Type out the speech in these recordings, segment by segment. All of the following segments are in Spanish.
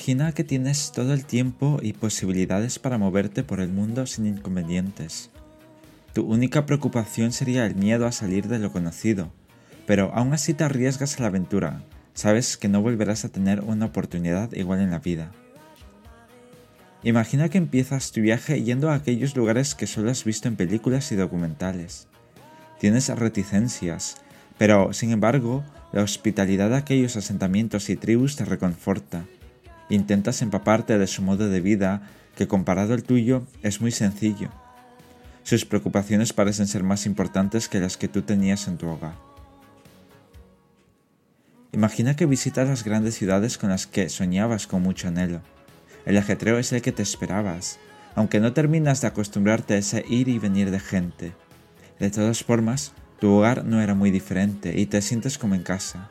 Imagina que tienes todo el tiempo y posibilidades para moverte por el mundo sin inconvenientes. Tu única preocupación sería el miedo a salir de lo conocido, pero aún así te arriesgas a la aventura, sabes que no volverás a tener una oportunidad igual en la vida. Imagina que empiezas tu viaje yendo a aquellos lugares que solo has visto en películas y documentales. Tienes reticencias, pero sin embargo, la hospitalidad de aquellos asentamientos y tribus te reconforta. Intentas empaparte de su modo de vida, que comparado al tuyo es muy sencillo. Sus preocupaciones parecen ser más importantes que las que tú tenías en tu hogar. Imagina que visitas las grandes ciudades con las que soñabas con mucho anhelo. El ajetreo es el que te esperabas, aunque no terminas de acostumbrarte a ese ir y venir de gente. De todas formas, tu hogar no era muy diferente y te sientes como en casa.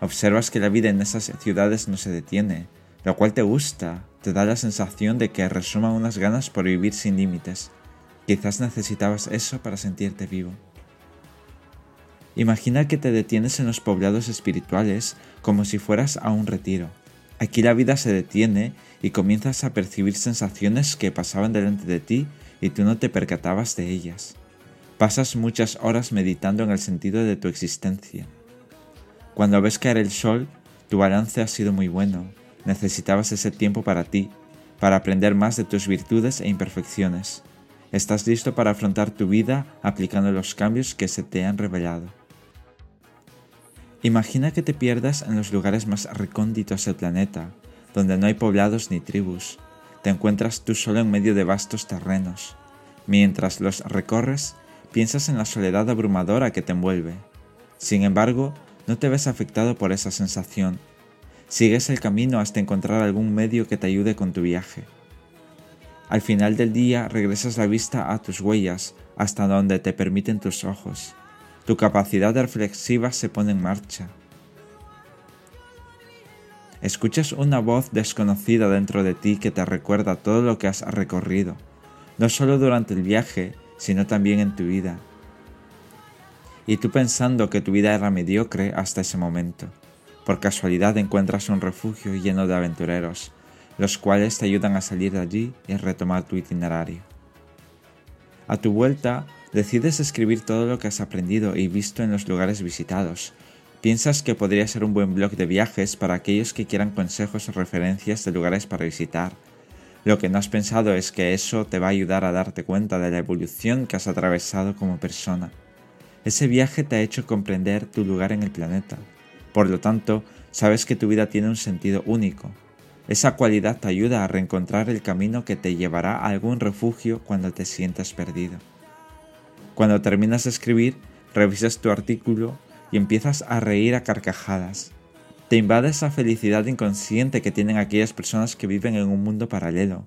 Observas que la vida en esas ciudades no se detiene, lo cual te gusta, te da la sensación de que resuma unas ganas por vivir sin límites. Quizás necesitabas eso para sentirte vivo. Imagina que te detienes en los poblados espirituales como si fueras a un retiro. Aquí la vida se detiene y comienzas a percibir sensaciones que pasaban delante de ti y tú no te percatabas de ellas. Pasas muchas horas meditando en el sentido de tu existencia. Cuando ves caer el sol, tu balance ha sido muy bueno. Necesitabas ese tiempo para ti, para aprender más de tus virtudes e imperfecciones. Estás listo para afrontar tu vida aplicando los cambios que se te han revelado. Imagina que te pierdas en los lugares más recónditos del planeta, donde no hay poblados ni tribus. Te encuentras tú solo en medio de vastos terrenos. Mientras los recorres, piensas en la soledad abrumadora que te envuelve. Sin embargo, no te ves afectado por esa sensación. Sigues el camino hasta encontrar algún medio que te ayude con tu viaje. Al final del día regresas la vista a tus huellas hasta donde te permiten tus ojos. Tu capacidad reflexiva se pone en marcha. Escuchas una voz desconocida dentro de ti que te recuerda todo lo que has recorrido, no solo durante el viaje, sino también en tu vida. Y tú pensando que tu vida era mediocre hasta ese momento. Por casualidad encuentras un refugio lleno de aventureros, los cuales te ayudan a salir de allí y retomar tu itinerario. A tu vuelta, decides escribir todo lo que has aprendido y visto en los lugares visitados. Piensas que podría ser un buen blog de viajes para aquellos que quieran consejos o referencias de lugares para visitar, lo que no has pensado es que eso te va a ayudar a darte cuenta de la evolución que has atravesado como persona. Ese viaje te ha hecho comprender tu lugar en el planeta. Por lo tanto, sabes que tu vida tiene un sentido único. Esa cualidad te ayuda a reencontrar el camino que te llevará a algún refugio cuando te sientas perdido. Cuando terminas de escribir, revisas tu artículo y empiezas a reír a carcajadas. Te invade esa felicidad inconsciente que tienen aquellas personas que viven en un mundo paralelo.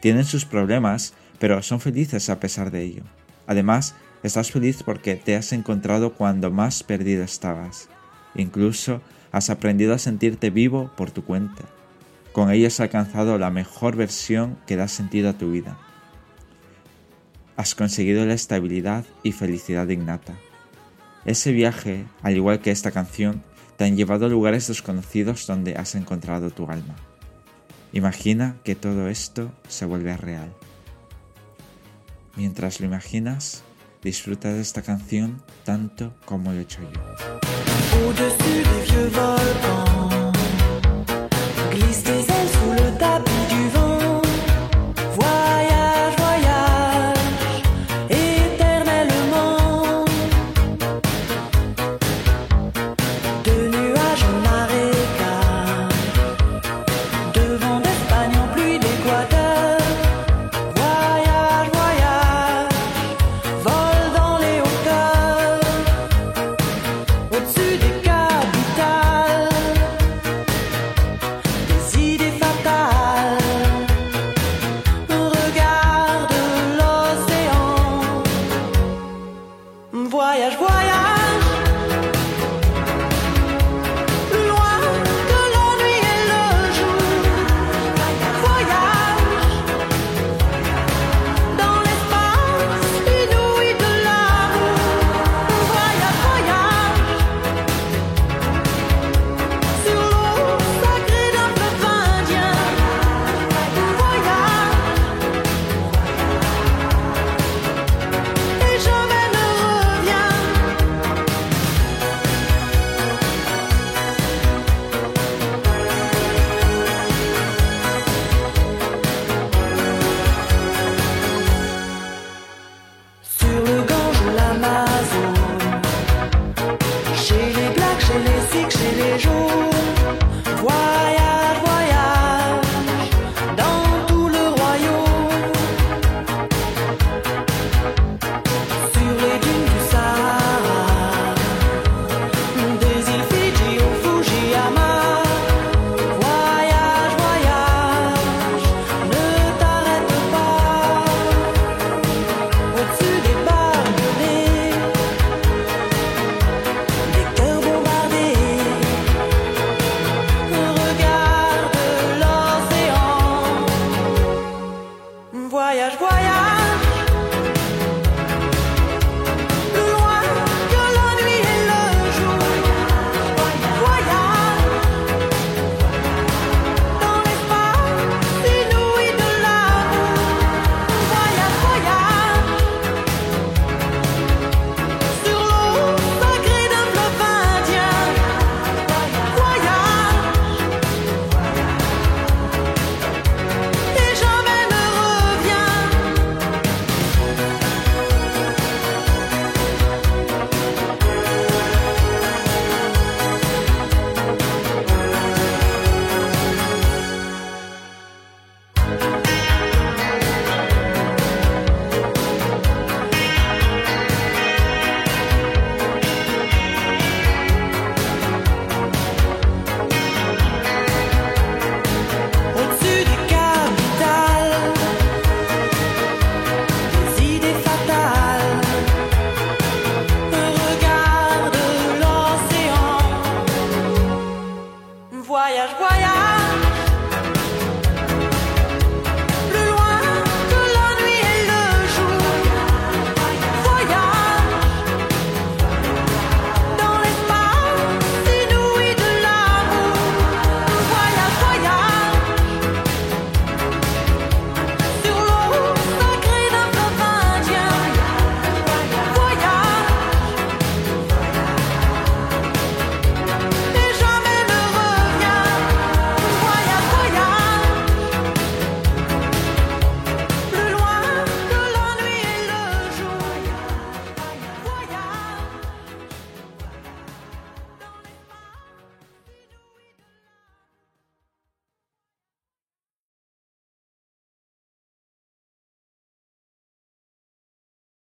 Tienen sus problemas, pero son felices a pesar de ello. Además, estás feliz porque te has encontrado cuando más perdido estabas. Incluso has aprendido a sentirte vivo por tu cuenta. Con ello has alcanzado la mejor versión que da sentido a tu vida. Has conseguido la estabilidad y felicidad innata. Ese viaje, al igual que esta canción, te han llevado a lugares desconocidos donde has encontrado tu alma. Imagina que todo esto se vuelve real. Mientras lo imaginas, disfruta de esta canción tanto como lo he hecho yo.